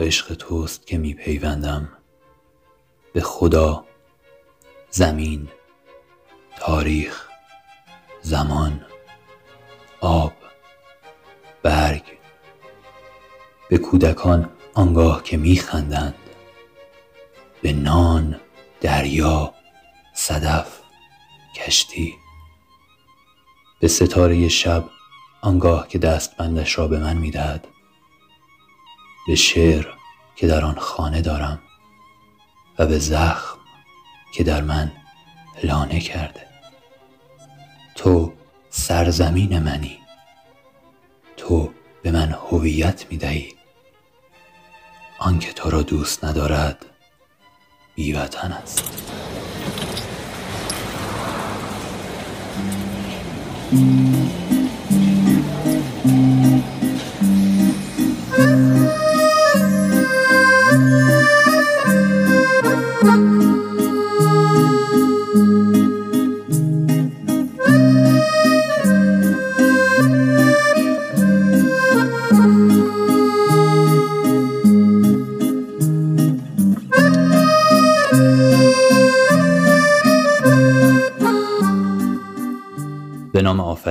عشق توست که می پیوندم. به خدا زمین تاریخ زمان آب برگ به کودکان آنگاه که میخندند به نان دریا صدف کشتی. به ستاره شب آنگاه که دستبندش را به من می‌دهد به شعر که در آن خانه دارم و به زخم که در من لانه کرده. تو سرزمین منی. تو به من هویت می دهی. آنکه تو را دوست ندارد بیوطن است. به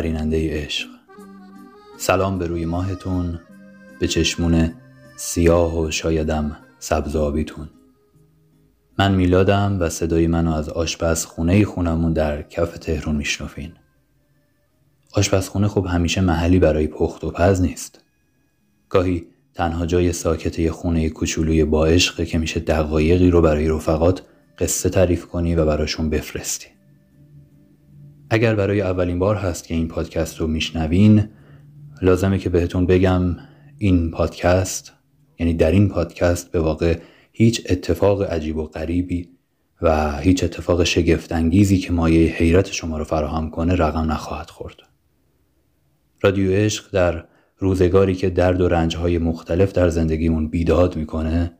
آفریننده عشق. سلام به روی ماهتون به چشمون سیاه و شایدم سبز آبیتون من میلادم و صدای منو از آشپزخونه خونمون در کف تهرون میشنفین آشپزخونه خب همیشه محلی برای پخت و پز نیست. گاهی تنها جای ساکت یه خونه کوچولوی با عشقه که میشه دقایقی رو برای رفقات قصه تعریف کنی و براشون بفرستی. اگر برای اولین بار هست که این پادکست رو میشنوین لازمه که بهتون بگم این پادکست یعنی در این پادکست به واقع هیچ اتفاق عجیب و غریبی و هیچ اتفاق شگفتانگیزی که مایه حیرت شما رو فراهم کنه رقم نخواهد خورد. رادیو عشق در روزگاری که درد و رنجهای مختلف در زندگیمون بیداد می‌کنه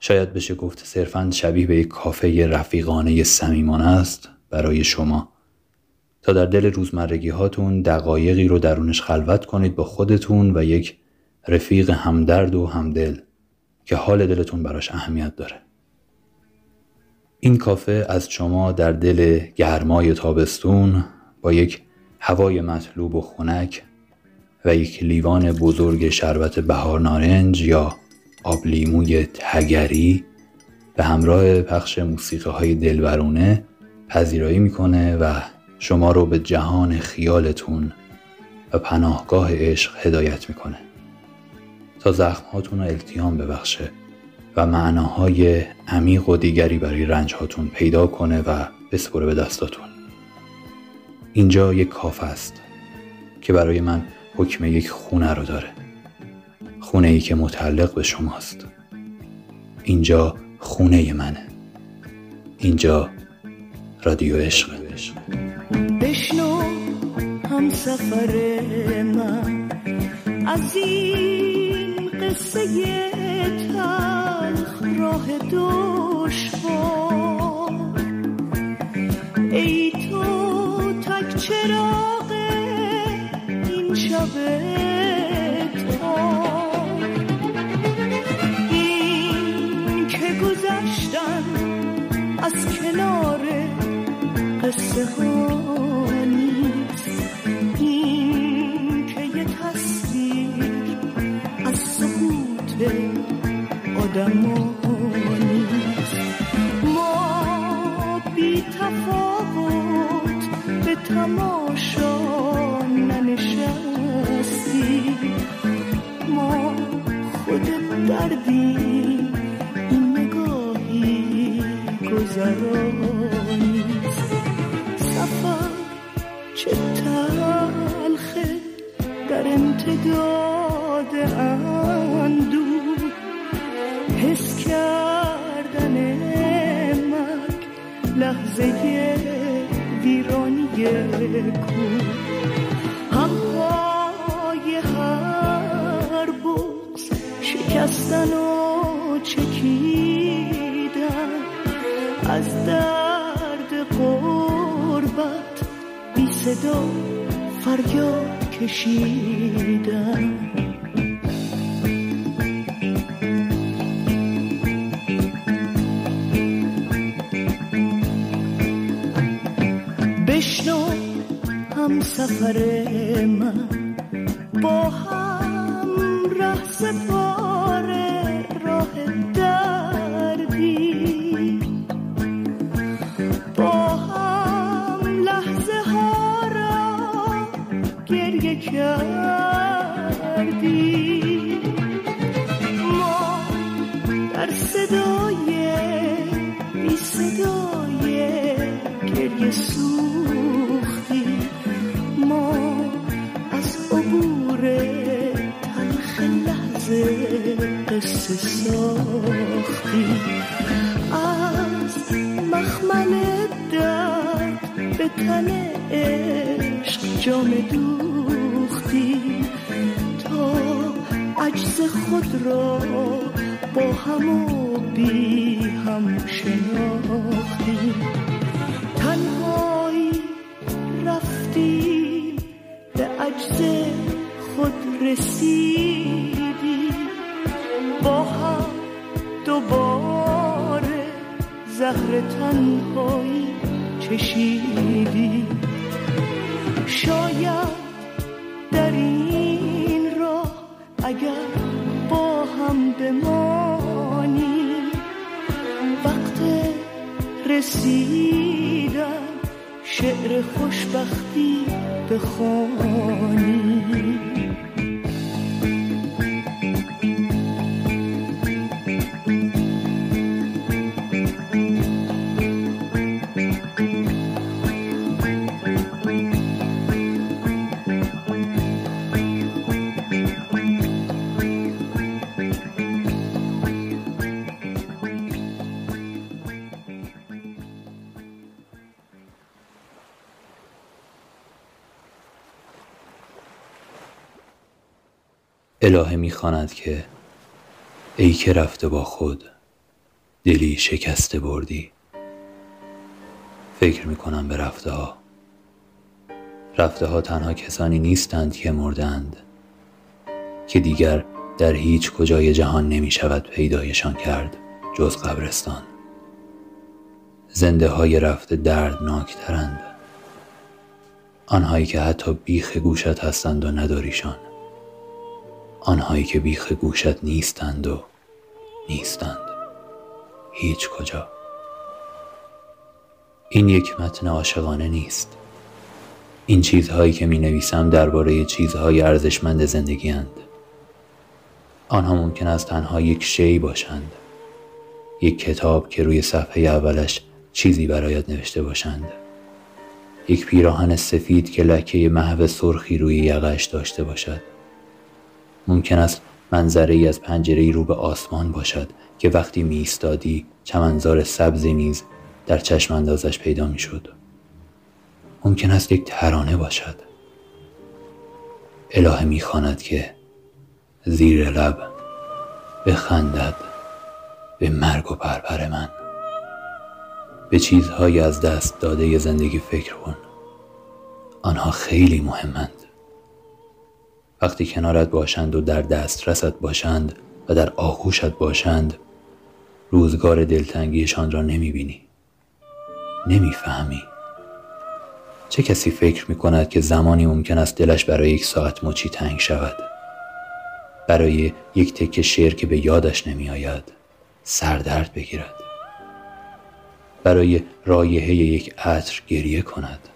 شاید بشه گفت صرفا شبیه به یک کافه رفیقانه صمیمانه است برای شما تا در دل روزمرگی هاتون دقایقی رو درونش خلوت کنید با خودتون و یک رفیق همدرد و همدل که حال دلتون براش اهمیت داره. این کافه از شما در دل گرمای تابستون با یک هوای مطلوب و خنک و یک لیوان بزرگ شربت بهار نارنج یا آب لیموی تگری به همراه پخش موسیقی های دلبرونه پذیرایی می‌کنه و شما رو به جهان خیالتون و پناهگاه عشق هدایت می‌کنه. تا زخمهاتون رو التیام ببخشه و معناهای عمیق و دیگری برای رنجهاتون پیدا کنه و بسپره به دستاتون. اینجا یک کاف است که برای من حکم یک خونه رو داره. خونه ای که متعلق به شماست. اینجا خونه منه. اینجا رادیو بشنو هم سفر من. از این قصه تلخ راه دشوار. ای تو تک چراغ این شب دردی این نگاهی گذرانی تلخه در امتداد اندو حس کردن مرگ لحظه ویرانی کو همهای هر بغز شکستن و چکیدن از صدا فریاد کشیدم. بشنو هم سفر من با خود را با هم و بی هم شناختی. تنهایی رفتی به عجز خود رسید با هم دوباره زهر تنهایی چشیدی می‌خواند که ای که رفته با خود دلی شکسته بردی. فکر می‌کنم به رفته ها رفته ها تنها کسانی نیستند که مردند که دیگر در هیچ کجای جهان نمی شود پیدایشان کرد جز قبرستان. زنده های رفته دردناکترند. آنهایی که حتی بیخ گوشت هستند و نداریشان. آنهایی که بیخ گوشت نیستند و نیستند. هیچ کجا. این یک متن عاشقانه نیست. این چیزهایی که می نویسم درباره چیزهای ارزشمند زندگی هند. آنها ممکن است تنها یک شی باشند. یک کتاب که روی صفحه اولش چیزی برایت نوشته باشند. یک پیراهن سفید که لکه محو سرخی روی یقش داشته باشد. ممکن است منظره ای از پنجره رو به آسمان باشد که وقتی می ایستادی چمنزار سبزی نیز در چشم اندازش پیدا می شد. ممکن است یک ترانه باشد. الهه می خاند که زیر لب بخندد به مرگ و پرپر من به چیزهای از دست داده زندگی فکر کن آنها خیلی مهمند وقتی کنارت باشند و در دسترست باشند و در آغوشت باشند روزگار دلتنگیشان را نمی بینی نمی فهمی چه کسی فکر می کند که زمانی ممکن است دلش برای یک ساعت مچی تنگ شود؟ برای یک تکه شعر که به یادش نمی آید سردرد بگیرد. برای رایحه یک عطر گریه کند.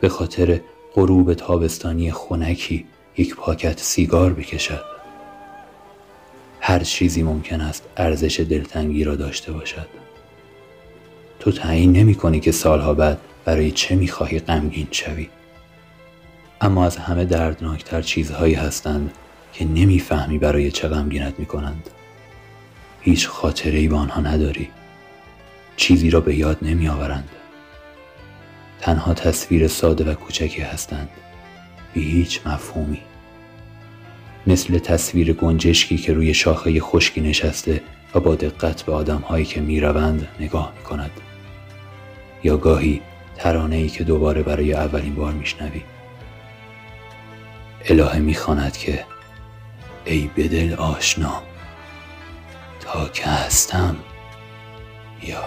به خاطر غروب تابستانی خونکی یک پاکت سیگار بکشد. هر چیزی ممکن است ارزش دلتنگی را داشته باشد. تو تعیین نمی کنی که سالها بعد برای چه می‌خواهی غمگین شوی. اما از همه دردناکتر چیزهایی هستند که نمی‌فهمی برای چه غمگینت می‌کنند هیچ خاطره ای با آنها نداری. چیزی را به یاد نمی آورند. تنها تصویر ساده و کوچکی هستند. بی هیچ مفهومی. مثل تصویر گنجشکی که روی شاخه خشکی نشسته و با دقت به آدمهایی که می‌روند نگاه می کند یا گاهی ترانه ای که دوباره برای اولین بار میشنوی. الهه می‌خواند که ای بدل آشنا تا که هستم یا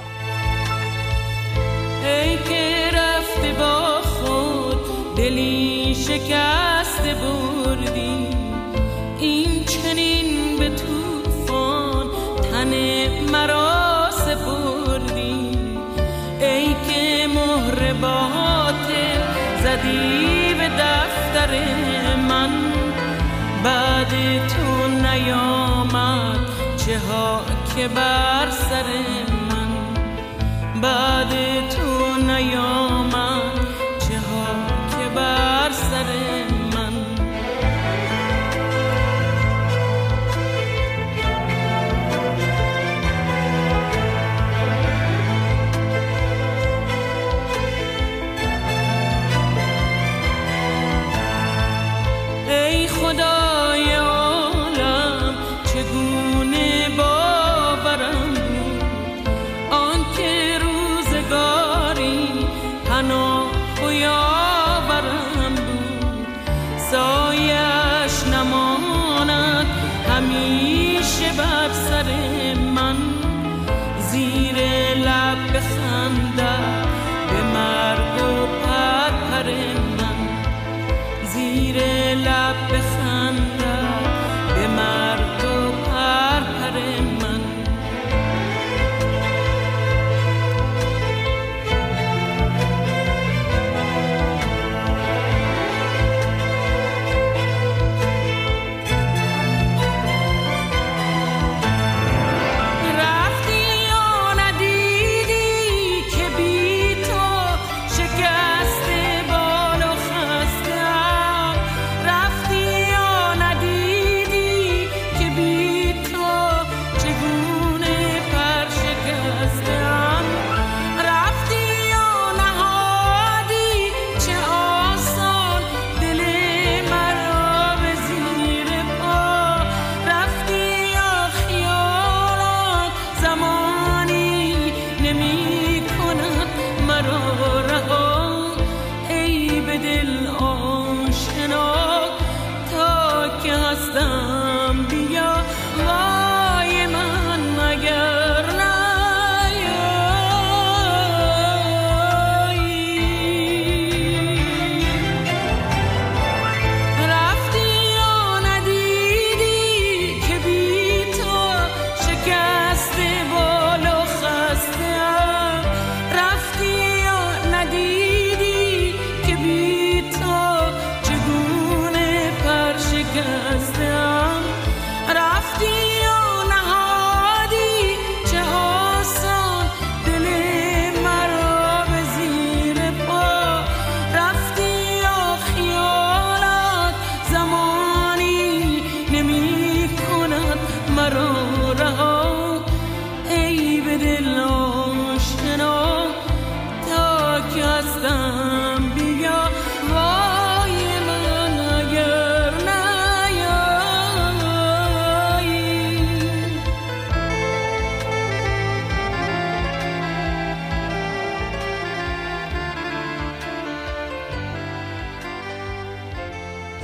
شکست بردی. این چنین به توفان تن مرا سپردی. ای که مهر باطل زدی به دفتر من بعد تو نیامد چه ها که بر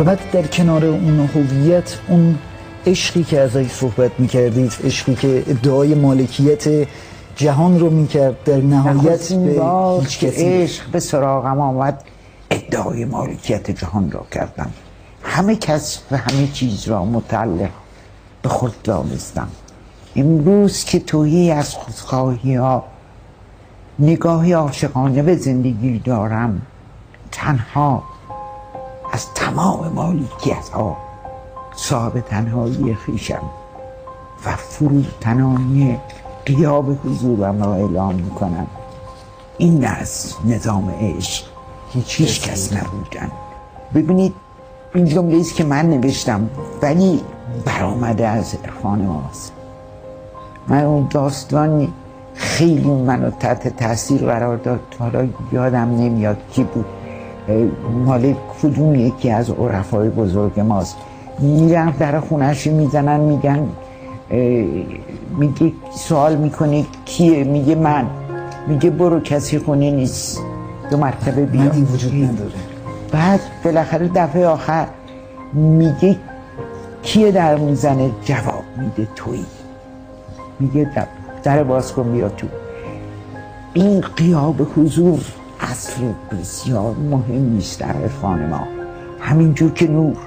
بعد در کنار اون هویت اون عشقی که ازش صحبت می‌کردید عشقی که ادعای مالکیت جهان رو می‌کرد در نهایت به هیچ کسی عشق به سراغم آمد ادعای مالکیت جهان را کردم. همه کس و همه چیز را متعلق به خود دانستم. امروز که توهی از خودخواهی ها نگاهی عاشقانه به زندگی دارم تنها از تمام مالکیت ها صاحب تنهایی خیشم و فروتنانی قیاب حضورم را اعلام می‌کنم. این از نظام عشق هیچ هیچ کس نبودن. ببینید این جمله است که من نوشتم ولی برآمده از عرفان ماست. من اون داستان خیلی منو تحت تاثیر قرار داد. حالا یادم نمیاد کی بود. مال کدوم یکی از عرفای بزرگ ماست. میرن در خونش می‌زنن میگن میگه سوال می‌کنه کیه؟ میگه من. میگه برو کسی خونه نیست. دو مرتبه بیا معنی وجود نداره. بعد بالاخره دفعه آخر میگه کیه در می‌زنه؟ جواب میده تویی. میگه در باز کن بیا تو. این قیاب حضور اصل بسیار مهم است در عرفان ما. همینجور که نور.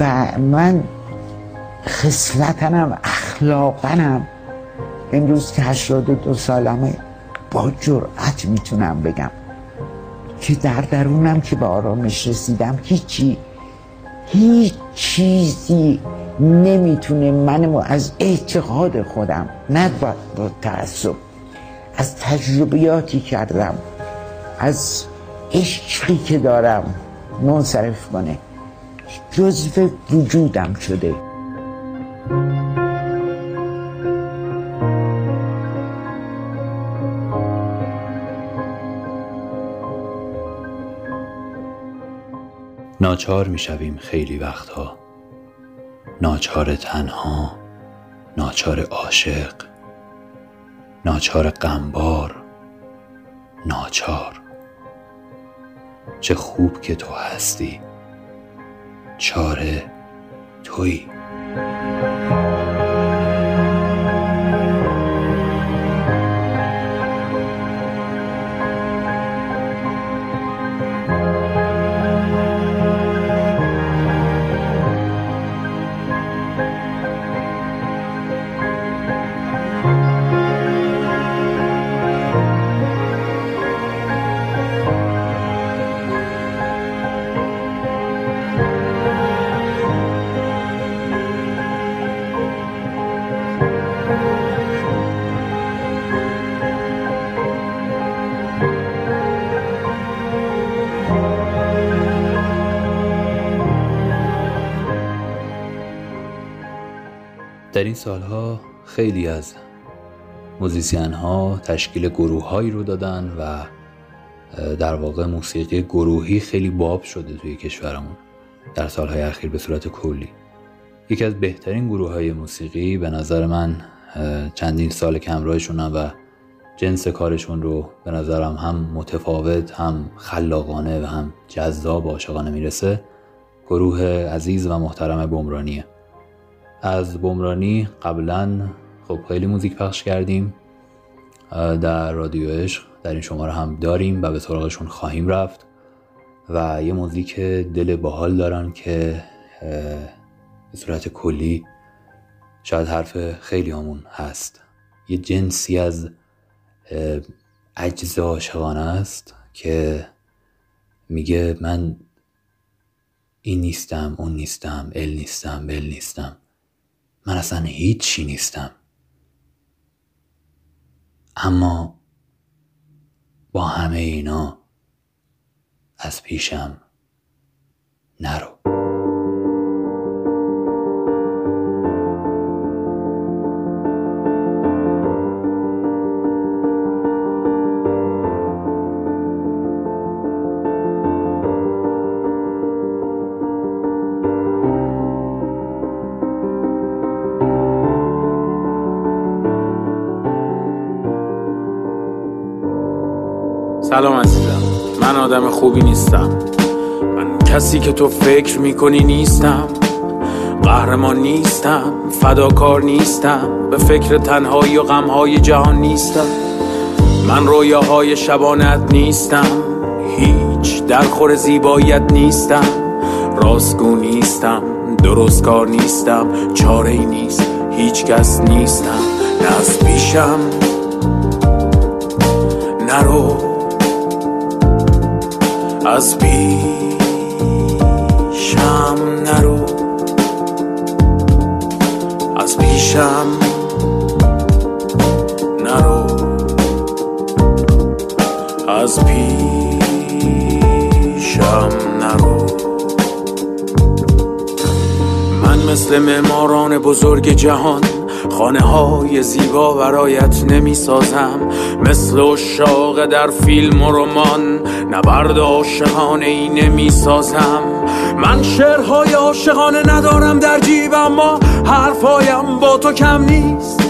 و من خصلتنم اخلاقنم. امروز که هشتاد دو سالمه با جرأت می‌تونم بگم که در درونم که به آرامش رسیدم هیچی هیچ چیزی نمی‌تونه منو از اعتقاد خودم نه با تعصب از تجربیاتی کردم از عشقی که دارم منصرف کنه. جزو وجودم شده. ناچار می‌شویم خیلی وقتها. ناچار تنها ناچار عاشق. ناچار غمبار ناچار. چه خوب که تو هستی چاره تویی. در این سالها خیلی از موزیسین ها تشکیل گروه هایی رو دادن و در واقع موسیقی گروهی خیلی باب شده توی کشورمون در سالهای اخیر به صورت کلی. یکی از بهترین گروه های موسیقی به نظر من چندین سال کمرایشونم و جنس کارشون رو به نظرم هم متفاوت هم خلاقانه و هم جذاب عاشقانه می‌رسه گروه عزیز و محترم بمرانیه. از بمرانی قبلا خب خیلی موزیک پخش کردیم در رادیو عشق در این شماره هم داریم و به سراغشون خواهیم رفت و یه موزیک دل باحال دارن که به صورت کلی شاید حرف خیلی همون هست. یه جنسی از اجزا عاشقانه است که میگه من این نیستم اون نیستم ال نیستم بل نیستم. من اصلا هیچی نیستم. اما با همه اینا از پیشم نرو. سلام عزیزم. من آدم خوبی نیستم. من کسی که تو فکر می‌کنی نیستم. قهرمان نیستم. فداکار نیستم. به فکر تنهایی و غمهای جهان نیستم. من رویاهای شبانت نیستم. هیچ درخور زیباییت نیستم. راستگو نیستم. درست کار نیستم. چاره ای نیست. هیچ کس نیستم. نه از پیشم. نرو از پیشم نرو. از پیشم نرو. از پیشم نرو. من مثل معماران بزرگ جهان خانه های زیبا برایت نمی سازم مثل اشاق در فیلم و رمان نبرد عاشقانه ای نمی سازم من شعرهای عاشقانه ندارم در جیب اما حرفهایم با تو کم نیست.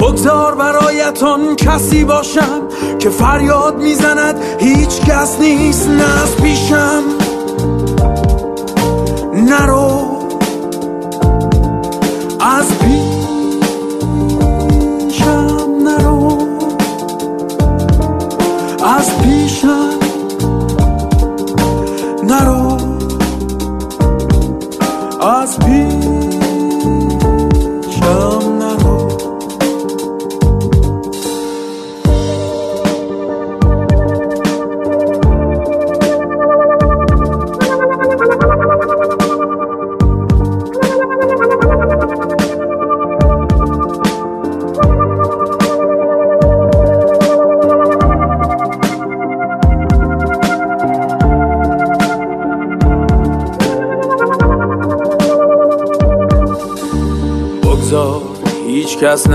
بگذار برایتان کسی باشم که فریاد می‌زند. هیچ کس نیست نه از پیشم. نرو.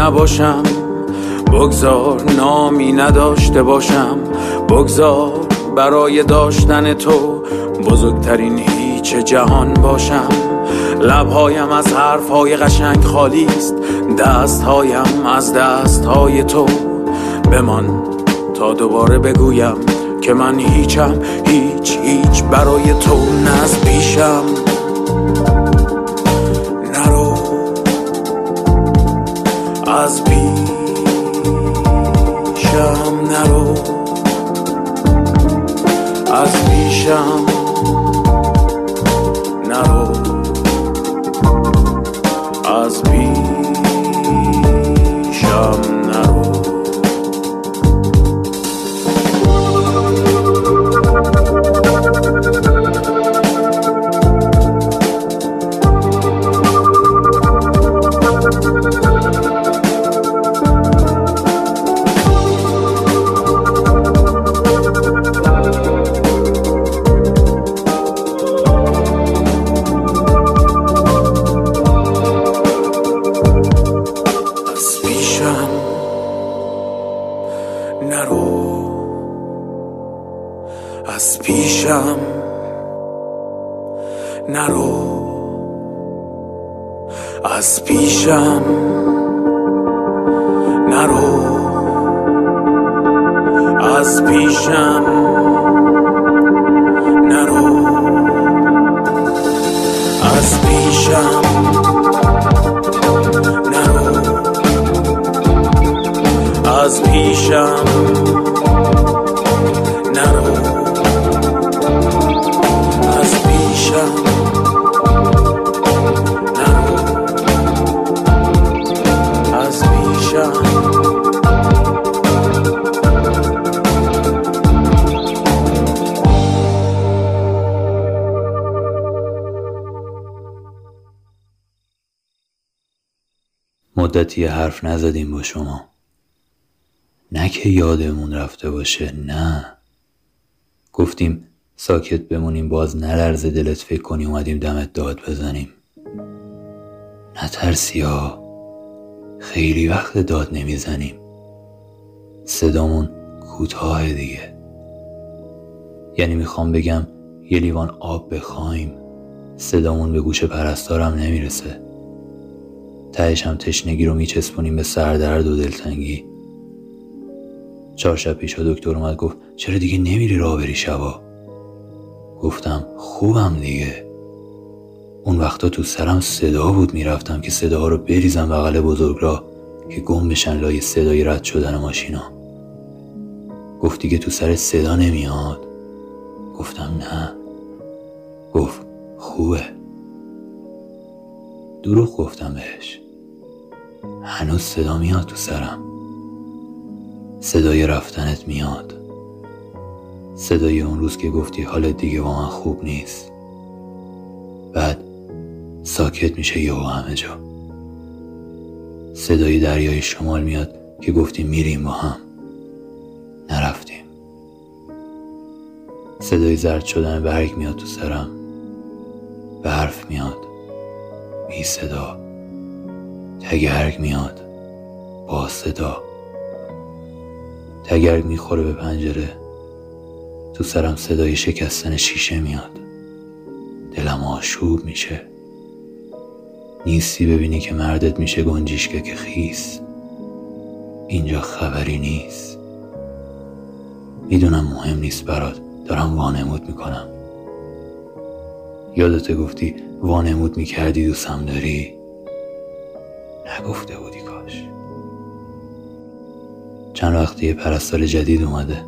نباشم. بگذار نامی نداشته باشم. بگذار برای داشتن تو بزرگترین هیچ جهان باشم. لبهایم از حرفهای قشنگ خالی است. دستهایم از دستهای تو. بمان تا دوباره بگویم که من هیچم. هیچ هیچ برای تو از پیشم. از پیشم نرو. از پیشم مدتی حرف نزدیم با شما. نه که یادمون رفته باشه نه. گفتیم ساکت بمونیم باز نلرزه دلت فکر کنی اومدیم دمت داد بزنیم. نترسی ها. خیلی وقت داد نمی‌زنیم. صدامون کوتاه دیگه. یعنی می‌خوام بگم یه لیوان آب بخوایم. صدامون به گوش پرستارم نمی‌رسه. تهش هم تشنگی رو میچسبونیم به سردرد و دلتنگی. چهار شب پیش دکتر اومد گفت چرا دیگه نمیری راه بری شبا؟ گفتم خوبم دیگه. اون وقتا تو سرم صدا بود می‌رفتم که صداها رو بریزم بغل بزرگراه که گم بشن لای صدای رد شدن ماشینا. گفت دیگه تو سر صدا نمیاد. گفتم نه. گفت خوبه. دروغ گفتم بهش. هنوز صدا میاد تو سرم. صدای رفتنت میاد. صدای اون روز که گفتی حالت دیگه با من خوب نیست. بعد ساکت میشه یهو همه جا. صدای دریای شمال میاد که گفتی میریم با هم. نرفتیم. صدای زرد شدن برگ میاد تو سرم. برف میاد. بی صدا. تگرگ میاد با صدا. تگرگ می‌خوره به پنجره تو سرم صدای شکستن شیشه میاد. دلم آشوب میشه. نیستی ببینی که مردت میشه گنجیشکه که خیس. اینجا خبری نیست. می‌دونم مهم نیست برات دارم وانمود می‌کنم. یادت گفتی وانمود می‌کردی دوستم داری؟ نگفته بودی کاش چند وقتی یه پرستار جدید اومده.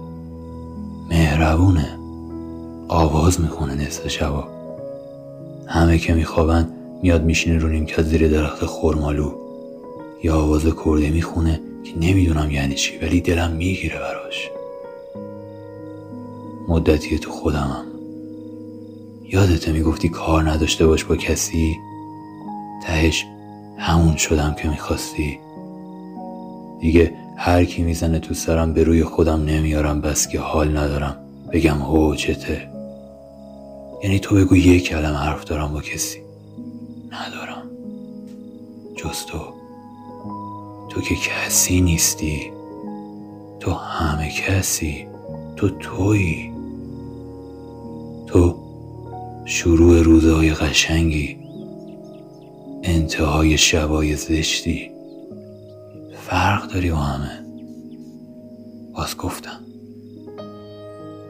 مهربونه. آواز می‌خونه نصف شبا همه که میخوابن میاد میشینه رو نیمکت زیر درخت خورمالو یا آواز کرده می‌خونه که نمی‌دونم یعنی چی ولی دلم می‌گیره براش. مدتی تو خودمم. یادته می‌گفتی کار نداشته باش با کسی؟ تهش همون شدم که می‌خواستی. دیگه هر کی می‌زنه تو سرم به روی خودم نمیارم بس که حال ندارم. بگم چته. یعنی تو بگو یک کلم حرف دارم با کسی. ندارم. جز تو. تو که کسی نیستی. تو همه کسی. تو تویی. تو شروع روزهای قشنگی. انتهای شبای زشتی. فرق داری با همه؟ باز گفتم.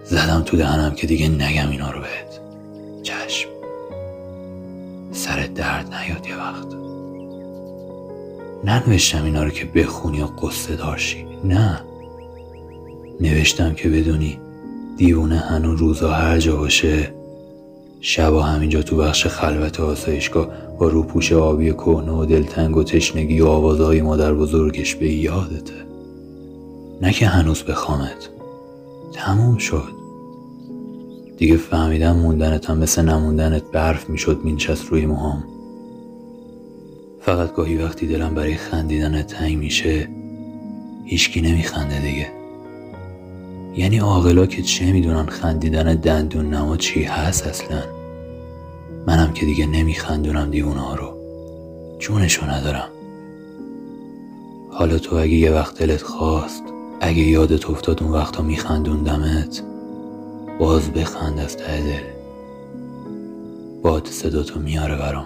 زدم تو دهنم که دیگه نگم اینا رو بهت. چشم. سر درد نیاد یه وقت. ننوشتم اینا رو که بخونی و قصه دارشی نه. نوشتم که بدونی دیوونه هنون روزا هر جا باشه شبا همینجا تو بخش خلوت آسایشگاه با روپوش آبی کهنه و دلتنگ و تشنگی و آوازهای مادر بزرگش به یادته. نه که هنوز بخوامت تموم شد. دیگه فهمیدم موندنت هم مثل نموندنت برف می‌شد مینچست روی موهام. فقط گاهی وقتی دلم برای خندیدن تنگ میشه هیچکی نمیخنده دیگه. یعنی عاقلا که چه می‌دونن خندیدن دندون نما چی هست اصلا؟ منم که دیگه نمیخندونم دیونه ها رو. جونشو ندارم. حالا تو اگه یه وقت دلت خواست اگه یادت افتاد اون وقتا میخندوندمت باز بخند از ته دل. باد صداتو میاره برام.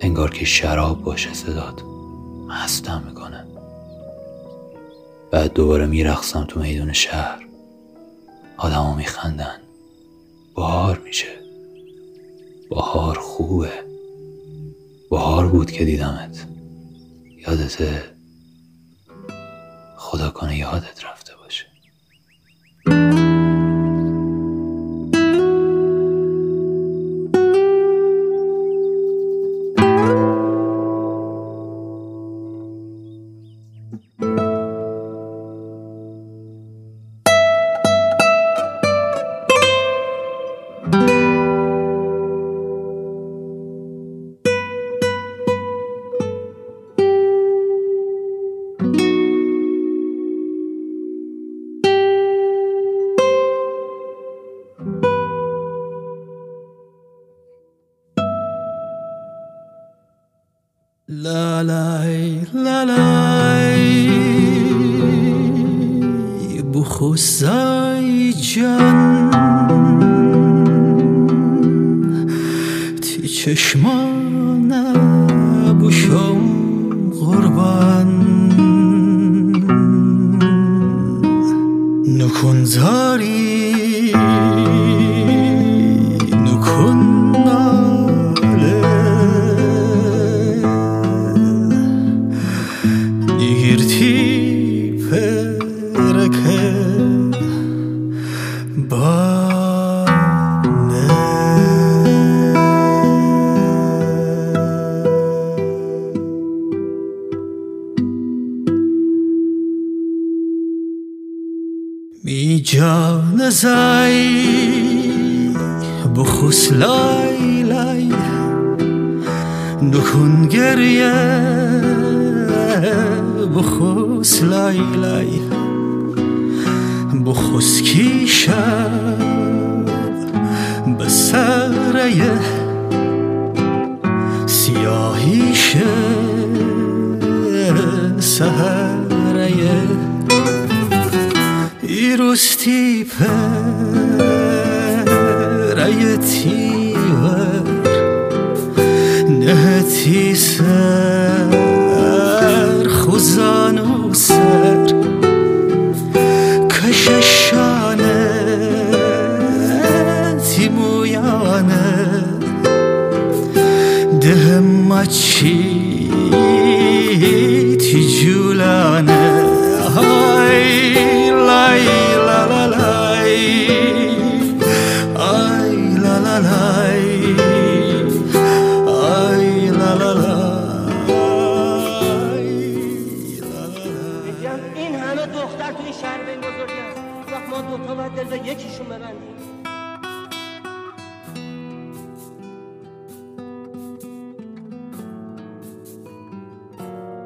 انگار که شراب باشه صدات. مستم می‌کنه. بعد دوباره میرخصم تو میدون شهر. آدما میخندن. بهار میشه. بهار خوبه. بهار بود که دیدمت. یادته خدا کنه یادت رفته باشه.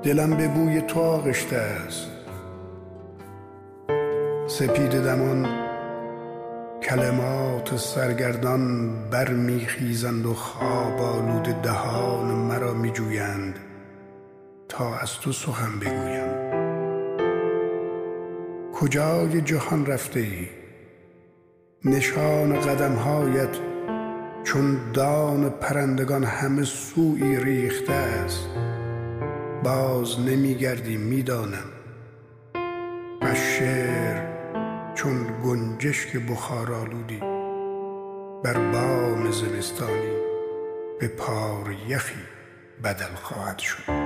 دلم به بوی تو آغشته است. سپید دمان کلمات سرگردان برمیخیزند و خواب آلود دهان مرا میجویند تا از تو سخن بگویم. کجای جهان رفته ای؟ نشان قدمهایت چون دان پرندگان همه سوی ریخته است. باز نمیگردی می‌دانم. و شعر چون گنجشک بخار آلودی بر بام زمستانی به پار یخی بدل خواهد شد.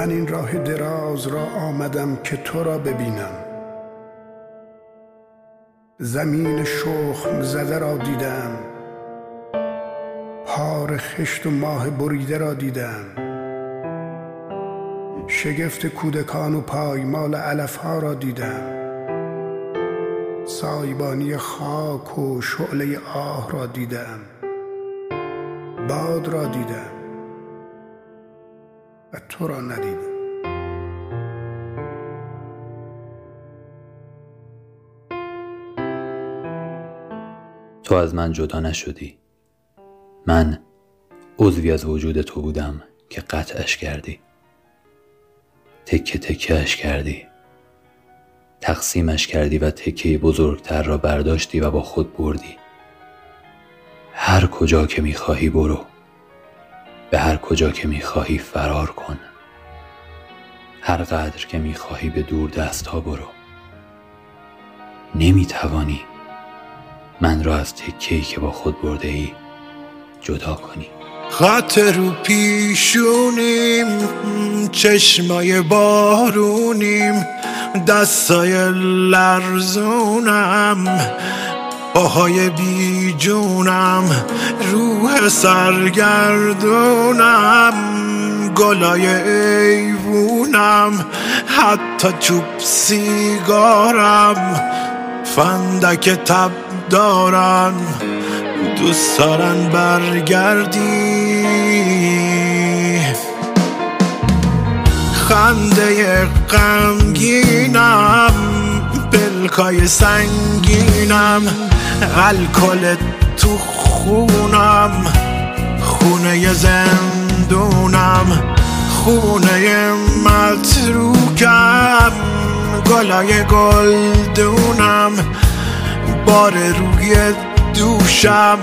من این راه دراز را آمدم که تو را ببینم. زمین شخم زده را دیدم. پار خشت و ماه بریده را دیدم. شگفت کودکان و پایمال علف ها را دیدم. سایبانی خاک و شعله آه را دیدم. باد را دیدم. تو را ندیدم. تو از من جدا نشدی. من عضوی از وجود تو بودم که قطعش کردی. تکه تکهش کردی. تقسیمش کردی و تکه بزرگتر را برداشتی و با خود بردی. هر کجا که می‌خواهی برو. به هر کجا که می‌خواهی فرار کن. هر قدر که می‌خواهی به دور دست ها برو. نمی‌توانی من را از تکهی که با خود برده ای جدا کنی. خط رو پیشونیم چشمای بارونیم دستای لرزونم پاهای بی جونم روح سرگردونم. گلای ایوونم حتی چوب سیگارم. فندک تب دارن دوست دارن برگردی. خنده غمگینم پلکای سنگینم الکل تو خونم. خونه زندونم خونه متروکم گلای گلدونم. بار روی دوشم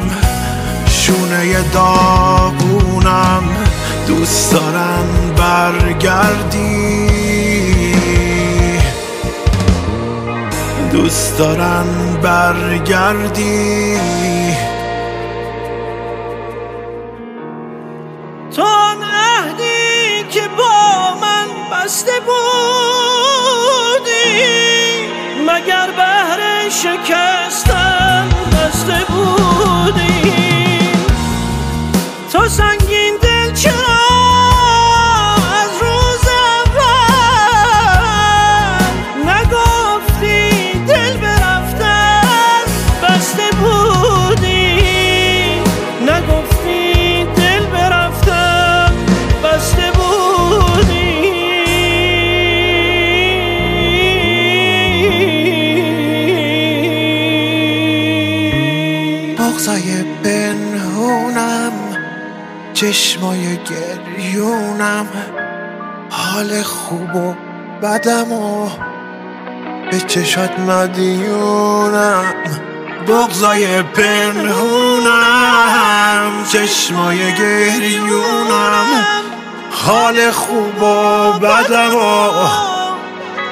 شونه داغونم. دوست دارم برگردی. دوست دارم برگردی. بسته بودی مگر بهر شکستن چشمای گریونم حال خوب و بدم و به چشات مدیونم. بغضای پنهونم چشمای گریونم حال خوب و بدم و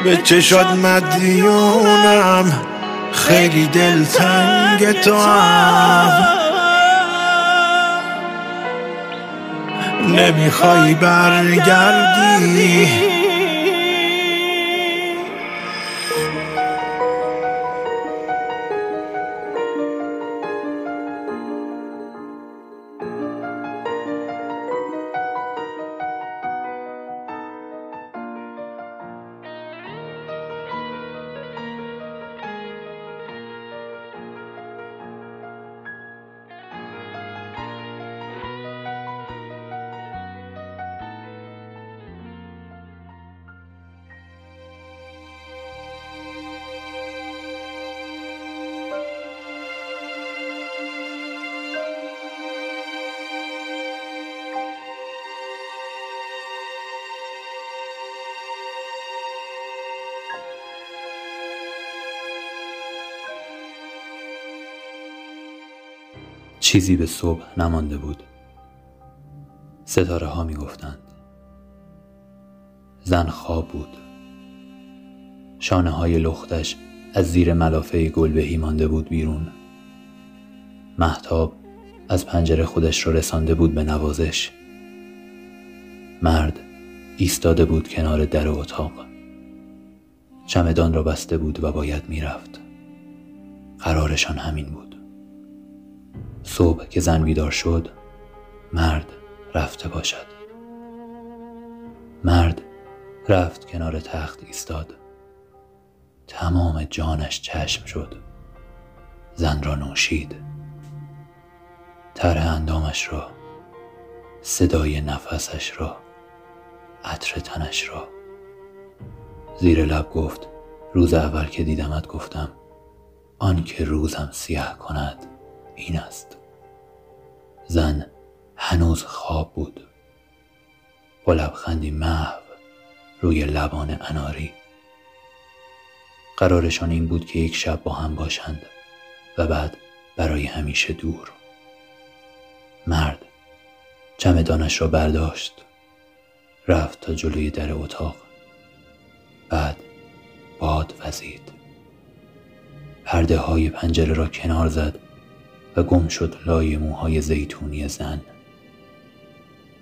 به چشات مدیونم. خیلی دلتنگ تو هم نمی‌خوای برگردی؟ چیزی به صبح نمانده بود. ستاره ها می گفتند زن خواب بود. شانه های لختش از زیر ملافه گلبهی مانده بود بیرون. محتاب از پنجره خودش را رسانده بود به نوازش. مرد ایستاده بود کنار در اتاق. چمدان را بسته بود و باید می‌رفت. قرارشان همین بود. صبح که زن بیدار شد مرد رفته باشد. مرد رفت کنار تخت ایستاد. تمام جانش چشم شد. زن را نوشید. تر اندامش را صدای نفسش را عطر تنش را. زیر لب گفت روز اول که دیدمت گفتم آن که روزم سیاه کند این است. زن هنوز خواب بود. با لبخندی محو روی لبان اناری. قرارشان این بود که یک شب با هم باشند و بعد برای همیشه دور. مرد چمدانش را برداشت رفت تا جلوی در اتاق. بعد باد وزید. پرده های پنجره را کنار زد و گم شد لای موهای زیتونی زن.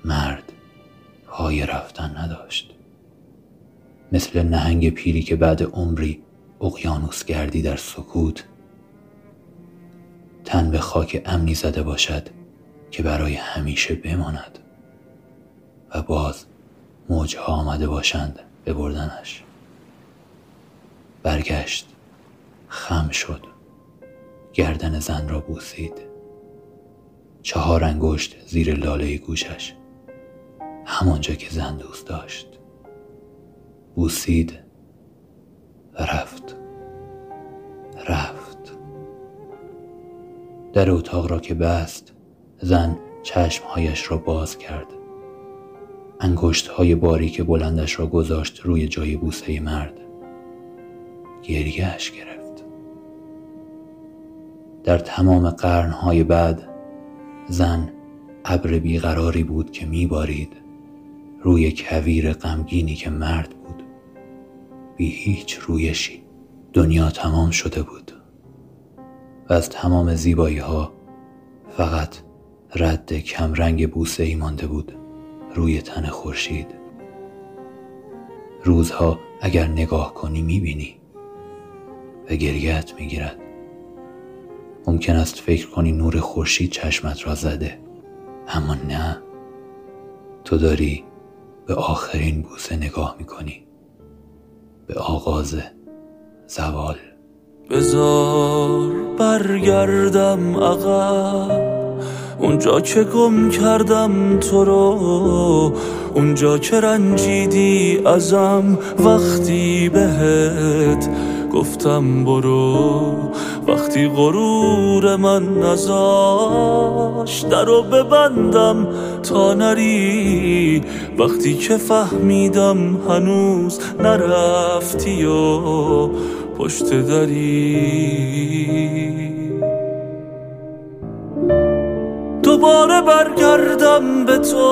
مرد پای رفتن نداشت. مثل نهنگ پیری که بعد عمری اقیانوس گردی در سکوت تن به خاک امنی زده باشد که برای همیشه بماند و باز موجها آمده باشند ببردنش برگشت خم شد. گردن زن را بوسید. چهار انگشت زیر لاله گوشش همانجا که زن دوست داشت. بوسید. و رفت. رفت. در اتاق را که بست زن چشمهایش را باز کرد. انگشت های باریک بلندش را گذاشت روی جای بوسه مرد. گریهش گرفت. در تمام قرنهای بعد زن ابر بیقراری بود که میبارید روی کویر غمگینی که مرد بود. بی هیچ رویشی دنیا تمام شده بود و از تمام زیبایی ها فقط رد کمرنگ بوسه ای مانده بود روی تن خورشید. روزها اگر نگاه کنی می‌بینی و گریت می‌گیرد. ممکن است فکر کنی نور خورشید چشمت را زده. اما نه. تو داری به آخرین بوسه نگاه می‌کنی. به آغاز زوال. بزار برگردم عقب. اونجا که گم کردم تو رو. اونجا که رنجیدی ازم وقتی بهت گفتم برو. وقتی غرور من نزاش درو ببندم تا نری وقتی که فهمیدم هنوز نرفتی و پشت دری. دوباره برگردم به تو.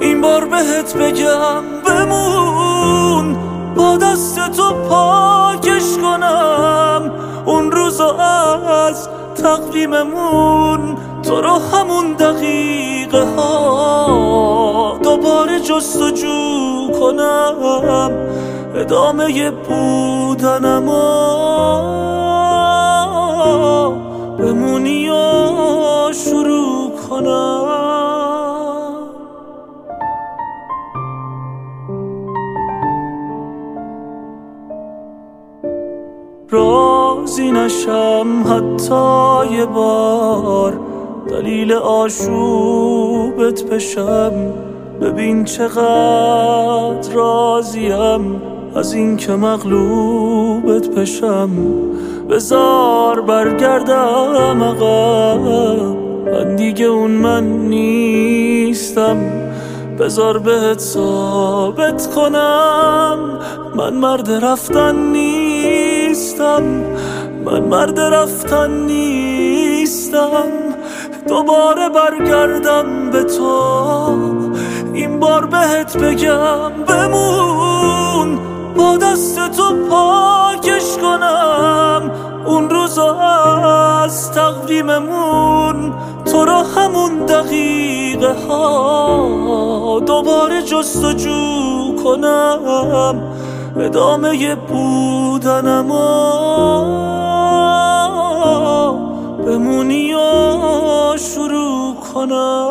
این بار بهت بگم بمون. با دست تو پاکش کنم. اون روز از تقویممون تو رو همون دقیقه ها دوباره جستجو کنم. ادامه بودنم بمونی و شروع کنم. رازی نشم حتی یه بار. دلیل آشوبت بشم ببین چقدر راضیم از اینکه مغلوبت بشم بزار برگردم عقب. من دیگه اون من نیستم. بزار بهت ثابت کنم. من مرد رفتن نیستم. من مرد رفتن نیستم. دوباره برگردم به تو. این بار بهت بگم بمون. با دست تو پاکش کنم. اون روز از تقویممون تو را همون دقیقه ها دوباره جستجو کنم. ادامه بودنم بمونی و شروع کنم.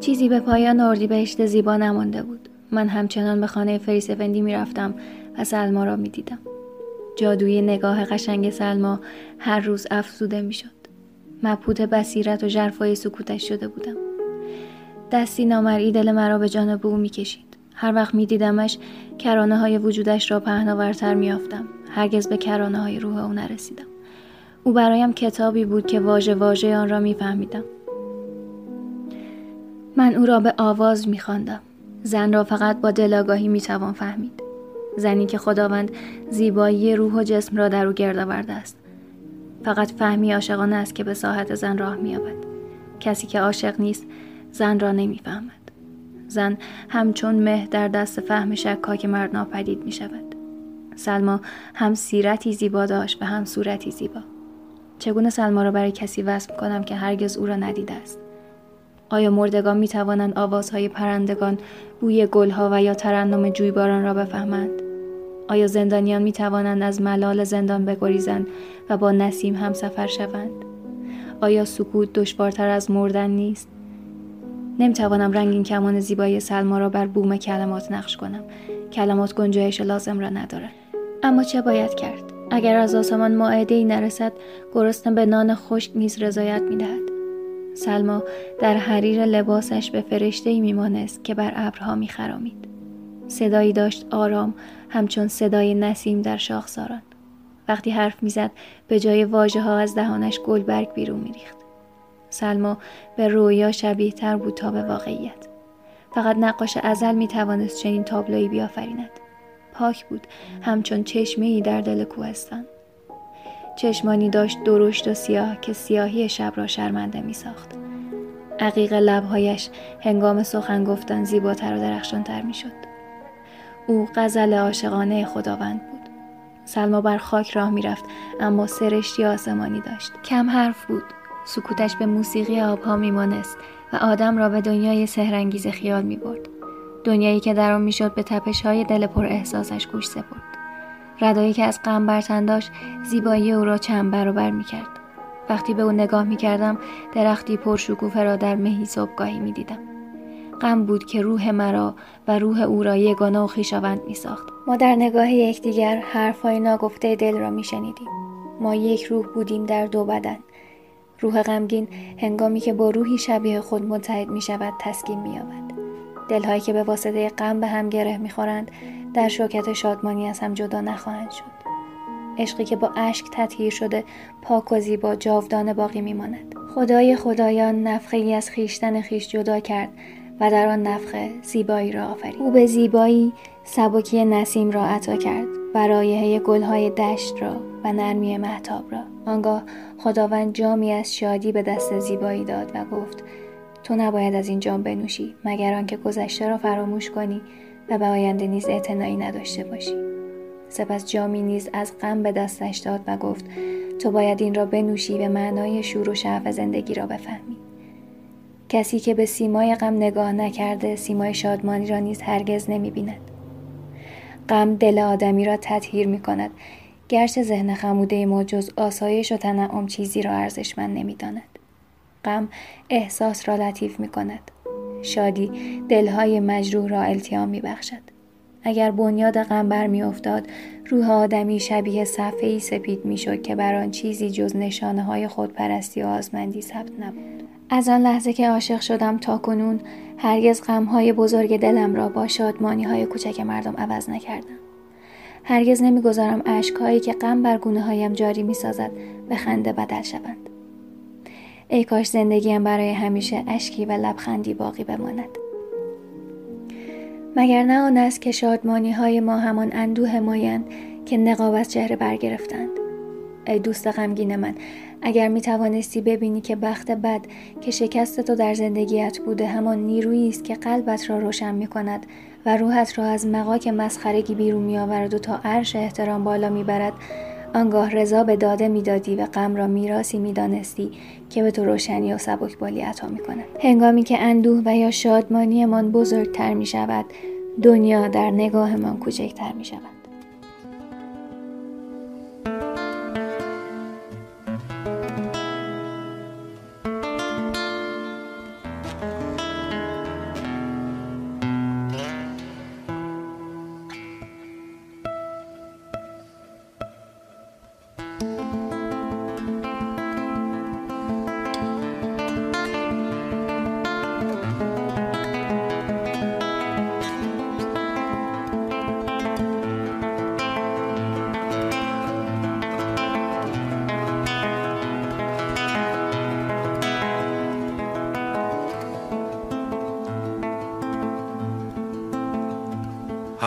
چیزی به پایان اردیبهشت زیبا نمانده بود. من همچنان به خانه فریسفندی می‌رفتم و سلما را می‌دیدم. جادوی نگاه قشنگ سلما هر روز افزوده می‌شد. مبهوت بصیرت و ژرفای سکوتش شده بودم. دستی نامرئی دل مرا به جانب او می‌کشید. هر وقت میدیدمش کرانه های وجودش را پهناورتر میافتم هرگز به کرانه های روح او نرسیدم. او برایم کتابی بود که واژه واژه آن را میفهمیدم. من او را به آواز میخواندم. زن را فقط با دلاگاهی می‌توان فهمید. زنی که خداوند زیبایی روح و جسم را در او گرد آورده است. فقط فهمی عاشقانه است که به ساحت زن راه مییابد. کسی که عاشق نیست زن را نمی‌فهمد. زن همچون مه در دست فهم شکاک مرد ناپدید می شود. سلما هم سیرتی زیبا داشت و هم صورتی زیبا. چگونه سلما را برای کسی وصف کنم که هرگز او را ندیده است؟ آیا مردگان می توانند آوازهای پرندگان، بوی گلها و یا ترنم جویباران را بفهمند؟ آیا زندانیان می توانند از ملال زندان بگریزند و با نسیم هم سفر شوند؟ آیا سکوت دشوارتر از مردن نیست؟ نمی‌توانم رنگین کمان زیبایی سلما را بر بوم کلمات نقش کنم. کلمات گنجایش لازم را ندارد. اما چه باید کرد؟ اگر از آسمان ماعده نرسد گرسنه به نان خشک نیز رضایت می‌دهد. سلما در حریر لباسش به فرشته ای میمانست که بر ابرها میخرامید. صدایی داشت آرام همچون صدای نسیم در شاخساران. وقتی حرف می‌زد به جای واژه ها از دهانش گلبرگ بیرون میریخت. سلما به رویا شبیه تر بود تا به واقعیت. فقط نقاش ازل می توانست چنین تابلویی بیافریند. پاک بود همچون چشمه ای در دل کوهستان. چشمانی داشت درشت و سیاه که سیاهی شب را شرمنده می ساخت عقیق لبهایش هنگام سخن گفتن زیباتر و درخشانتر می شد او غزل عاشقانه خداوند بود. سلما بر خاک راه می‌رفت اما سرشتی آسمانی داشت. کم حرف بود. سکوتش به موسیقی آبها میمانست و آدم را به دنیای سهرنگیز خیال می برد. دنیایی که در آن می‌شد به تپش های دل پر احساسش گوش سپرد. ردایی که از غم برتن داشت زیبایی او را چند برابر می کرد. وقتی به او نگاه می کردم درختی پرشکوفه را در مهی صبحگاهی می دیدم. غم بود که روح مرا و روح او را یگانه و خویشاوند می ساخت. ما در نگاه یکدیگر حرفهای ناگفته دل را می شنیدیم. ما یک روح بودیم در دو بدن. روح غمگین هنگامی که با روحی شبیه خود متحد می شود تسکین می یابد. دلهایی که به واسطه غم به هم گره می خورند در شوکت شادمانی از هم جدا نخواهند شد. عشقی که با اشک تطهیر شده پاک و زیبا جاودانه باقی میماند خدای خدایان نفخه ای از خیشتن خیش جدا کرد و در آن نفخه زیبایی را آفرید او به زیبایی سبکی نسیم را عطا کرد و رایحه گلهای دشت را و نرمی محتاب را آنگاه خداوند جامی از شادی به دست زیبایی داد و گفت تو نباید از این جام بنوشی مگر آنکه گذشته را فراموش کنی و به آینده نیز اعتنایی نداشته باشی. سپس جامی نیز از غم به دستش داد و گفت تو باید این را بنوشی به معنای شور و شعف زندگی را بفهمی. کسی که به سیمای غم نگاه نکرده سیمای شادمانی را نیز هرگز نمی بیند. غم دل آدمی را تطهیر می کند گرچه ذهن خموده ما جز آسایش و تنعم چیزی را ارزشمند نمی داند. غم احساس را لطیف می کند. شادی دلهای مجروح را التیام می بخشد. اگر بنیاد غم برمی افتاد روح آدمی شبیه صفحه ای سپید می شد که بر آن چیزی جز نشانه های خودپرستی و آزمندی ثبت نبود. از آن لحظه که عاشق شدم تا کنون هرگز غمهای بزرگ دلم را با شادمانی های کوچک مردم عوض نکردم. هرگز نمی‌گذارم اشکهایی که غم بر گونه هایم جاری می سازد به خنده بدل شوند. ای کاش زندگیم برای همیشه اشکی و لبخندی باقی بماند. مگر نه آن است که شادمانی های ما همان اندوه مایند که نقاب از چهره برگرفتند. ای دوست غمگین من اگر می توانستی ببینی که بخت بد که شکست تو در زندگیت بوده همان نیرویی است که قلبت را روشن می کند و روحت را از مقاک مسخرگی بیرون می آورد و تا عرش احترام بالا می برد آنگاه رضا به داده می‌دادی و غم را میراسی می‌دانستی که به تو روشنی و سبکبالی عطا می کند. هنگامی که اندوه و یا شادمانیمان بزرگتر می شود دنیا در نگاهمان کوچکتر می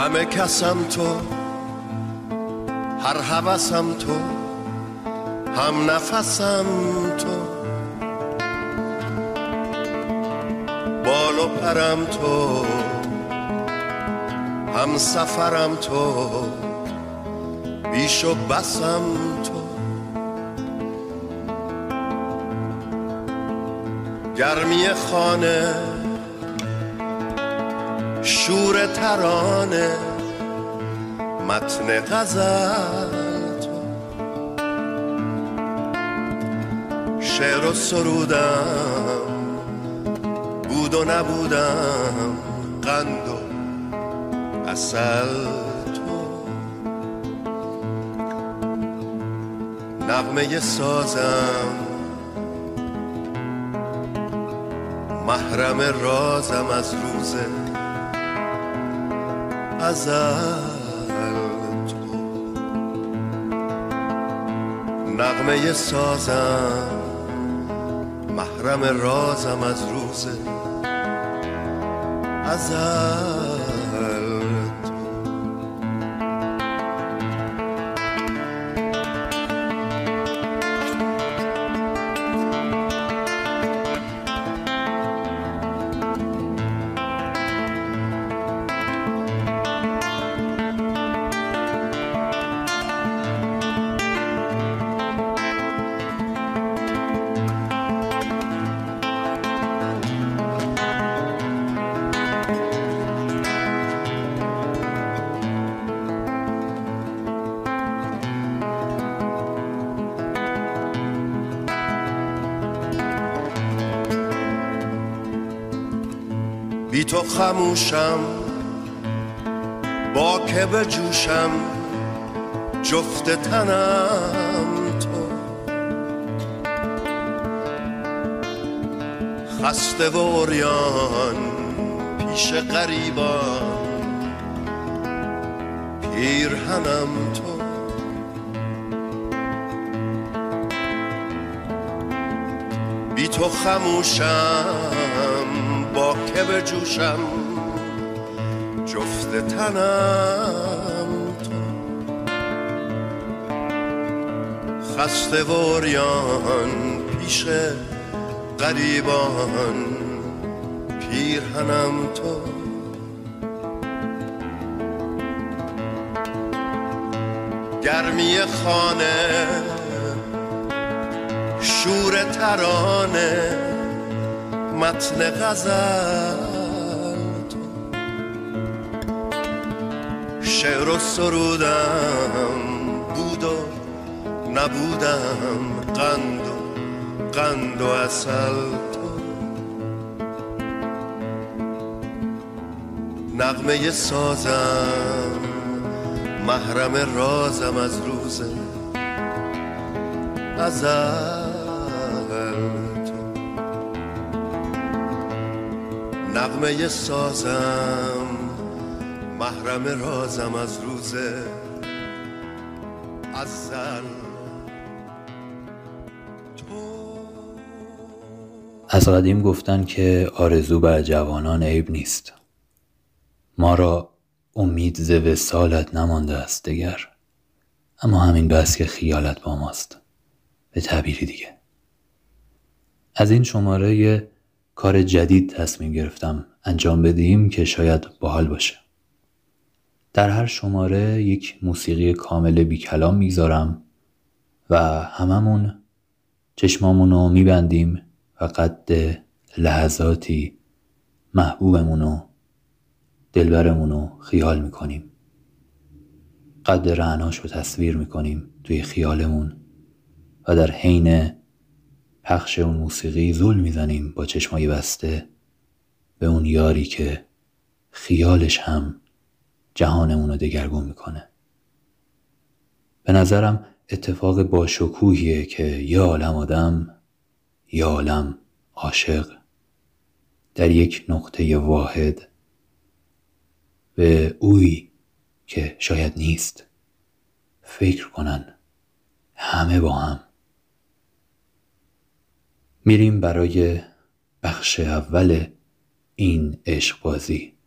همه کسم تو هر حوثم تو هم نفسم تو. بال و پرم تو هم سفرم تو بیش و بسم تو. گرمی خانه شور ترانه متن غزل. تو شعر و سرودم بود و نبودم قند و اصل تو نغمه سازم محرم رازم از روزه ازل تو نغمه سازم محرم رازم از روز. ازل تو خموشم با که به جوشم جفت تنم تو. خسته و اوریان پیش غریبان پیرهنم تو. بی تو خموشم که به جوشم جفت تنم تو. خسته وریان پیش قریبان پیرهنم تو. گرمی خانه شور ترانه متن غزل تو شعر و سرودم بود و نبودم قند و قند و اصل تو نغمه سازم محرم رازم از روز ازل نغمه سازم. محرم رازم از روز ازل. از قدیم گفتن که آرزو بر جوانان عیب نیست. ما را امید ز وسالت نمانده است دگر. اما همین بس که خیالت با ماست. به تعبیری دیگه. از این شماره کار جدید تصمیم گرفتم انجام بدیم که شاید باحال باشه. در هر شماره یک موسیقی کامل بی کلام می‌گذارم و هممون چشمامون رو میبندیم و قد لحظاتی محبوبمون رو دلبرمون رو خیال می‌کنیم. قد رعناش رو تصویر می‌کنیم توی خیالمون و در حین پخش اون موسیقی زول می‌زنیم با چشمای بسته به اون یاری که خیالش هم جهانمون رو دگرگون می‌کنه. به نظرم اتفاق با شکوهیه که یه عالم آدم یه عالم عاشق در یک نقطه واحد به اوی که شاید نیست فکر کنن همه با هم. میریم برای بخش اول این عشق بازی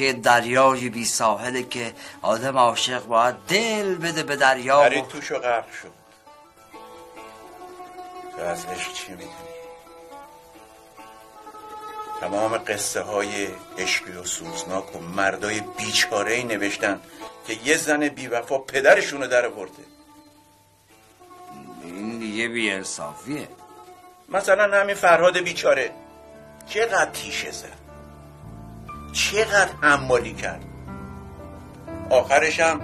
یه دریای بی ساحله که آدم عاشق باید دل بده به دریا پرید توش و غرق شد تو از عشق چی می‌دونی؟ تمام قصه های عشقی و سوزناک و مردای بیچاره ای نوشتن که یه زن بیوفا پدرشونو در برده این دیگه بی انصافیه مثلا همین فرهاد بیچاره. چقدر تیشه زد چقدر حمالی کرد. آخرش هم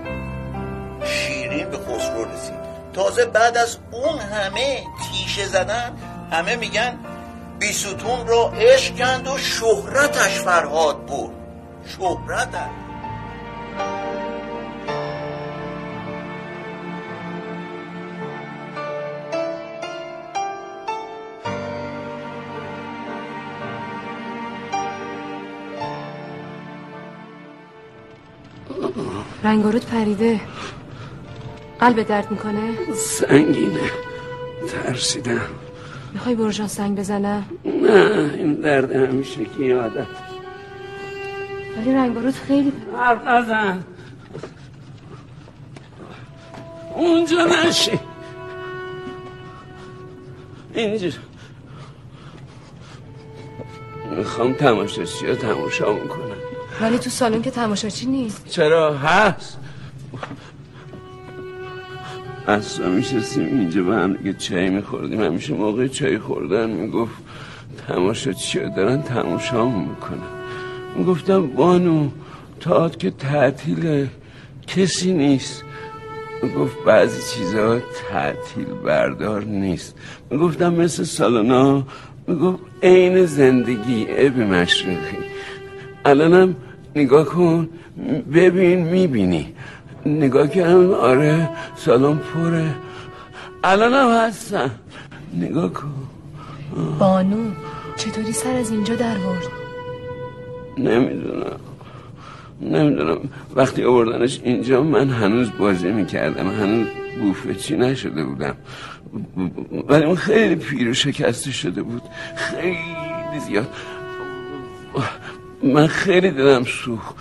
شیرین به خسرو رسید. تازه بعد از اون همه تیشه زدن همه میگن بیستون رو عشق کند و شهرتش فرهاد بود شهرتش. رنگارود پریده. قلب درد می‌کنه؟ سنگینه ترسیدم. می‌خوای برژان سنگ بزنم نه این درد همیشه که یادت ولی رنگارود خیلی حرف نزن. اونجا نشی. اینجا. می‌خوام تماشاچی ها تماشا می‌کنم. ولی تو سالن که تماشاچی نیست. چرا؟ هست. اصلا میشستیم اینجا به هم دیگه چای میخوردیم. همیشه موقع چای خوردن می‌گفت تماشا چیه دارن تماشا می‌کنن. می‌گفتم بانو تاعت که تعطیل کسی نیست. می‌گفت بعضی چیزها تعطیل بردار نیست. می‌گفتم مثل سالنا می‌گفت عین زندگی ابی مشرقی. الانم نگاه کن. ببین می‌بینی. نگاه کردم آره سالن پره. الان هم هستم. نگاه کن. بانو چطوری سر از اینجا در برد؟ نمی‌دونم. نمی‌دونم. وقتی آوردنش اینجا من هنوز بازی می‌کردم. هنوز بوفه چی نشده بودم. ولی اون خیلی پیر و شکسته شده بود. خیلی زیاد. من خیلی دلم سوخ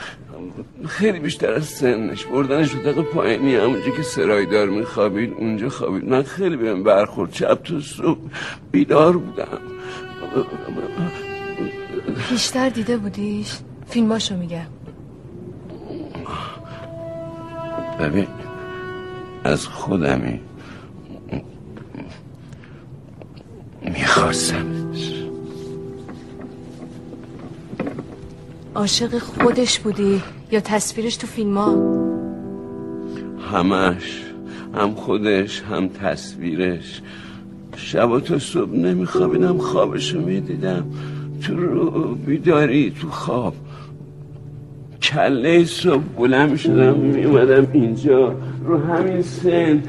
خیلی بیشتر از سنش. بردنش اتاق پایینی همونجا که سرایدار میخوابید اونجا خوابید. من خیلی بهم برخورد. چپ تا صبح بیدار بودم. بیشتر دیده بودیش؟ فیلماشو میگم ببین از خودمی میخواستمش عاشق خودش بودی یا تصویرش تو فیلم همش. هم خودش هم تصویرش. شب تا صبح نمیخوابیدم خوابشو می‌دیدم. تو رو بیداری تو خواب. کله صبح بلند می‌شدم میومدم اینجا رو همین سن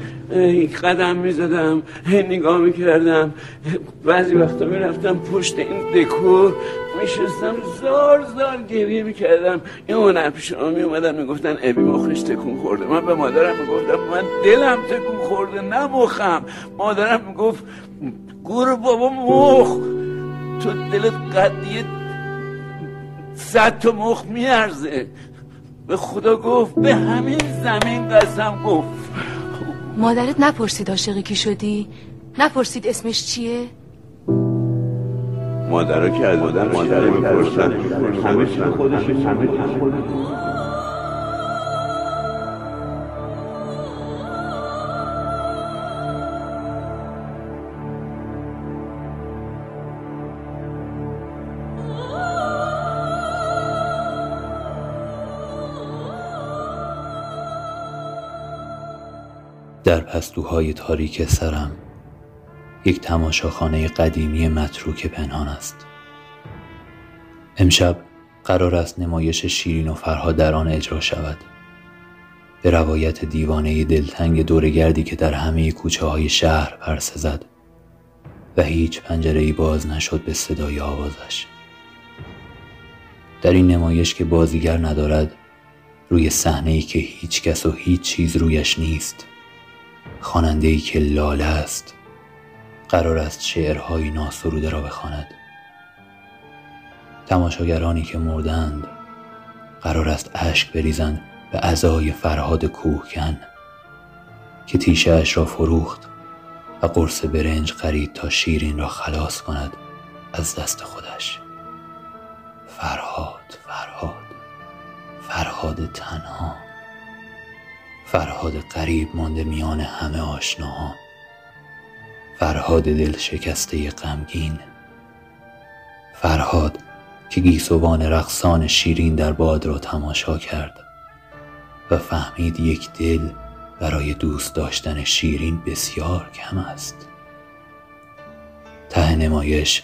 قدم می‌زدم هی نگاه می‌کردم بعضی وقتا می‌رفتم پشت این دکور میشستم زار زار گریه می‌کردم این هنر پیش ما میومدن می‌گفتن ابی مخش تکون خورده. من به مادرم می‌گفتم من دلم تکون خورده نه مخم. مادرم می‌گفت گور بابا مخ. تو دلت قدیه صد تا مخ میارزه. به خدا گفت به همین زمین قسم گفت. مادرت نپرسید عاشق کی شدی؟ نپرسید اسمش چیه؟ مادرها که از مادر مادر می‌پرسن. همه چی خودش همه چی خودش در پستوهای تاریک سرم یک تماشاخانه قدیمی متروک پنهان است. امشب قرار است نمایش شیرین و فرها در آن اجرا شود. به روایت دیوانه دلتنگ دورگردی که در همه کوچه های شهر پرسه زد و هیچ پنجره ای باز نشد به صدای آوازش. در این نمایش که بازیگر ندارد روی صحنه ای که هیچ کس و هیچ چیز رویش نیست. خواننده ای که لاله است قرار است شعرهایی ناسروده را بخواند. تماشاگرانی که مردند قرار است اشک بریزند به ازای فرهاد کوهکن که تیشهاش را فروخت و قرص برنج خرید تا شیرین را خلاص کند از دست خودش. فرهاد فرهاد فرهاد تنها. فرهاد قریب مانده میان همه آشناها. فرهاد دل شکسته غمگین. فرهاد که گیسوان رقصان شیرین در باد را تماشا کرد و فهمید یک دل برای دوست داشتن شیرین بسیار کم است. ته نمایش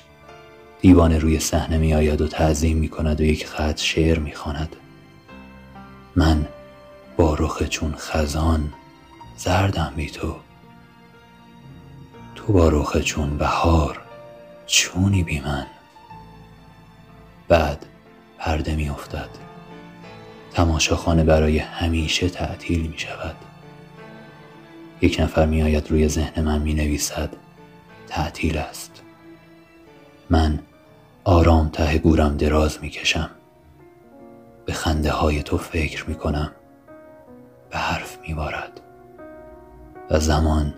دیوانه روی صحنه می آید و تعظیم می کند و یک خط شعر می خاند. من با رخ چون خزان زردم بی تو. تو با رخ چون بهار چونی بی من. بعد پرده می افتد. تماشاخانه برای همیشه تعطیل می شود. یک نفر می آید روی ذهن من می نویسد تعطیل است. من آرام ته گورم دراز می کشم. به خنده های تو فکر می کنم. به حرف می بارد و زمان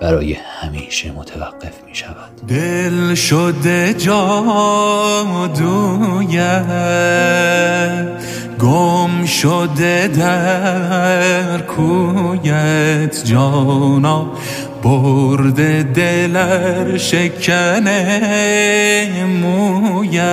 برای همیشه متوقف می شود دل شده جادویت گم شده در کویت جانا برده دلر شکنه مویت.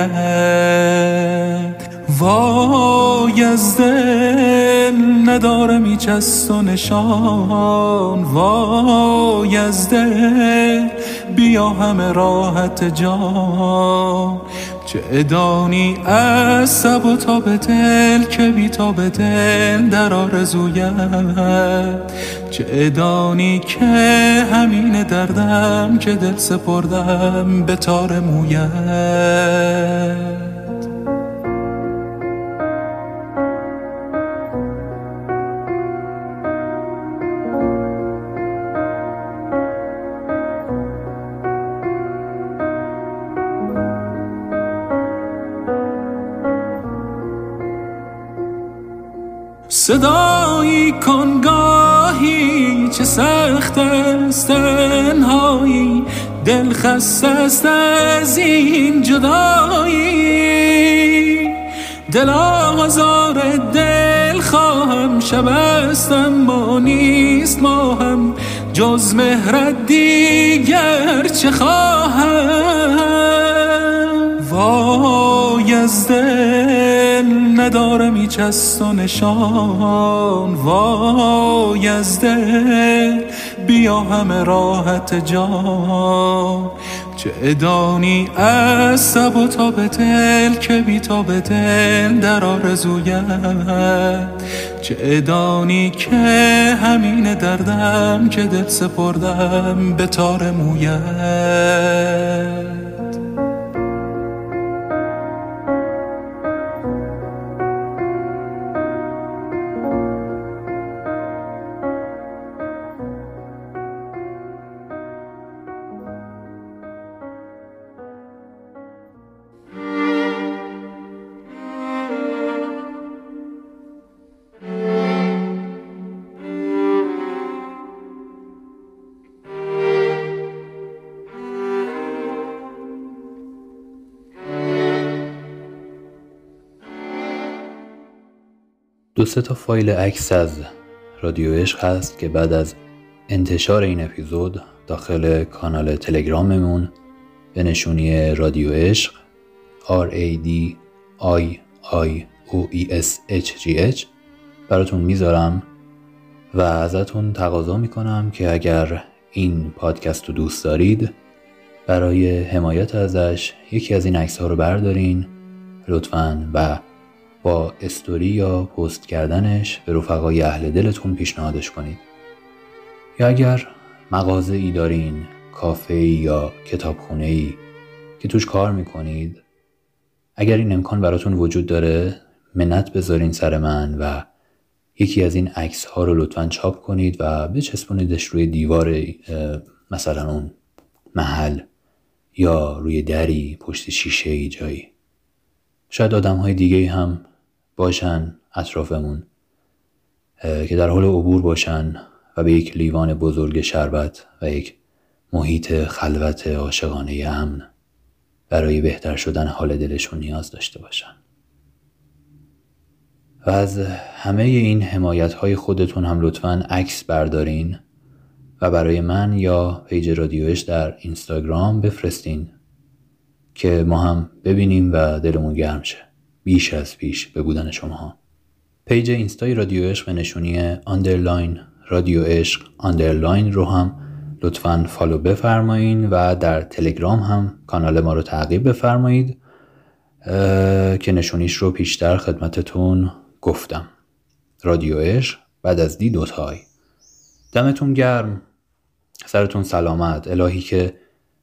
وای از دل نداره میچست و نشان. وای از دل بیا همه راحت جان. چه ادانی از سب و تا به دل که بی تا به دل در آرزویت. چه ادانی که همین دردم که دل سپردم به تار مویت. صدایی کنگاهی چه سخت است تنهایی. دل خسته از این جدایی. دل آزار دل خواهم شب است اما نیست ما هم جز مهرت دیگر چه خواهم؟ وای از دل نداره میچست و نشان. وای از دل بیا همه راحت جان. چه ادانی از سب و تا به دل که بی تا به دل در آرزویت. چه ادانی که همین دردم که دل سپردم به تار مویت. دو سه تا فایل عکس از رادیو عشق هست که بعد از انتشار این اپیزود داخل کانال تلگراممون به نشونی رادیو عشق R A D I I O E S H G H براتون می‌ذارم و ازتون تقاضا می‌کنم که اگر این پادکست رو دوست دارید برای حمایت ازش یکی از این عکس ها رو بردارین لطفا. و با استوری یا پست کردنش به رفقای اهل دلتون پیشنهادش کنید. یا اگر مغازه ای دارین کافه یا کتابخونه ای که توش کار می‌کنید اگر این امکان براتون وجود داره منت بذارین سر من و یکی از این عکس ها رو لطفا چاپ کنید و بچسبونیدش روی دیوار مثلا اون محل یا روی دری پشت شیشه ای جایی. شاید آدم های دیگه هم باشن اطرافمون که در حال عبور باشن و به یک لیوان بزرگ شربت و یک محیط خلوت عاشقانه امن برای بهتر شدن حال دلشون نیاز داشته باشن. و از همه این حمایت های خودتون هم لطفا عکس بردارین و برای من یا page رادیو عشق در اینستاگرام بفرستین که ما هم ببینیم و دلمون گرم شه. بیش از پیش به بودن شما page اینستای رادیو عشق نشونی underline رادیو عشق underline رو هم لطفا follow بفرمایین و در تلگرام هم کانال ما رو تعقیب بفرمایید که نشونیش رو پیشتر خدمتتون گفتم. رادیو عشق بعد از دی دوتای. دمتون گرم. سرتون سلامت. الهی که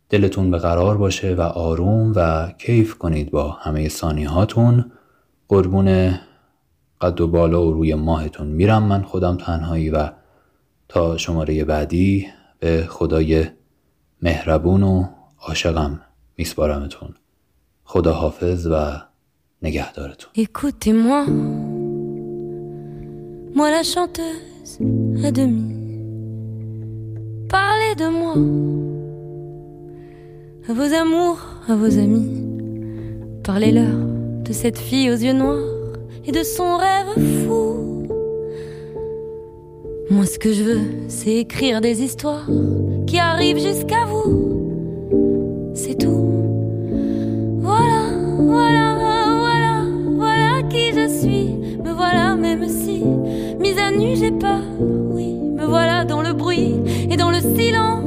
دلتون به قرار باشه و آروم و کیف کنید با همه هاتون قربون قد و بالا و روی ماهتون میرم. من خودم تنهایی و تا شماره بعدی به خدای مهربون و عاشقم میسپارمتون. خدا حافظ و نگهدارتون. Écoutez-moi, moi la chanteuse à demi. Parlez de moi, à vos amours, à vos amis. Parlez-leur de cette fille aux yeux noirs et de son rêve fou. Moi, ce que je veux, c'est écrire des histoires qui arrivent jusqu'à vous. C'est tout. Voilà, voilà, voilà, voilà qui je suis. Me voilà, même si, mise à nu, j'ai peur. Oui, me voilà dans le bruit et dans le silence.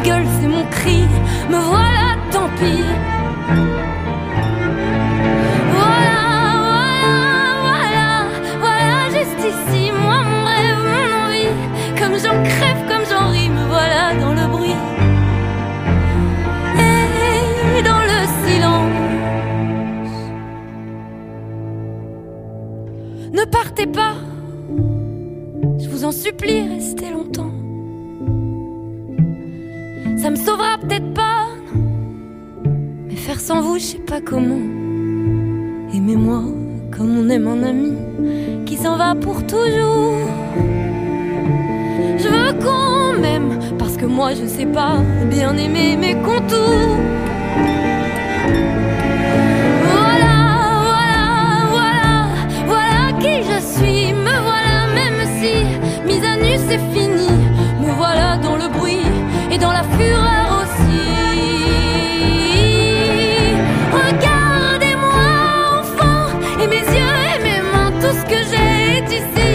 gueule, c'est mon cri. Me voilà, tant pis. Voilà, voilà, voilà, voilà, juste ici, moi, mon rêve, mon envie. Comme j'en crève, comme j'en ris, me voilà dans le bruit. Et dans le silence. Ne partez pas, je vous en supplie, restez peut-être pas. Mais faire sans vous, je sais pas comment. Aimez-moi comme on aime un ami qui s'en va pour toujours. Je veux qu'on m'aime parce que moi je sais pas bien aimer mes contours. Voilà, voilà, voilà, voilà qui je suis. Me voilà même si mise à nu c'est fini. Me voilà dans le bruit et dans la fureur. Regardez-moi, enfant, et mes yeux et mes mains, tout ce que j'ai est ici.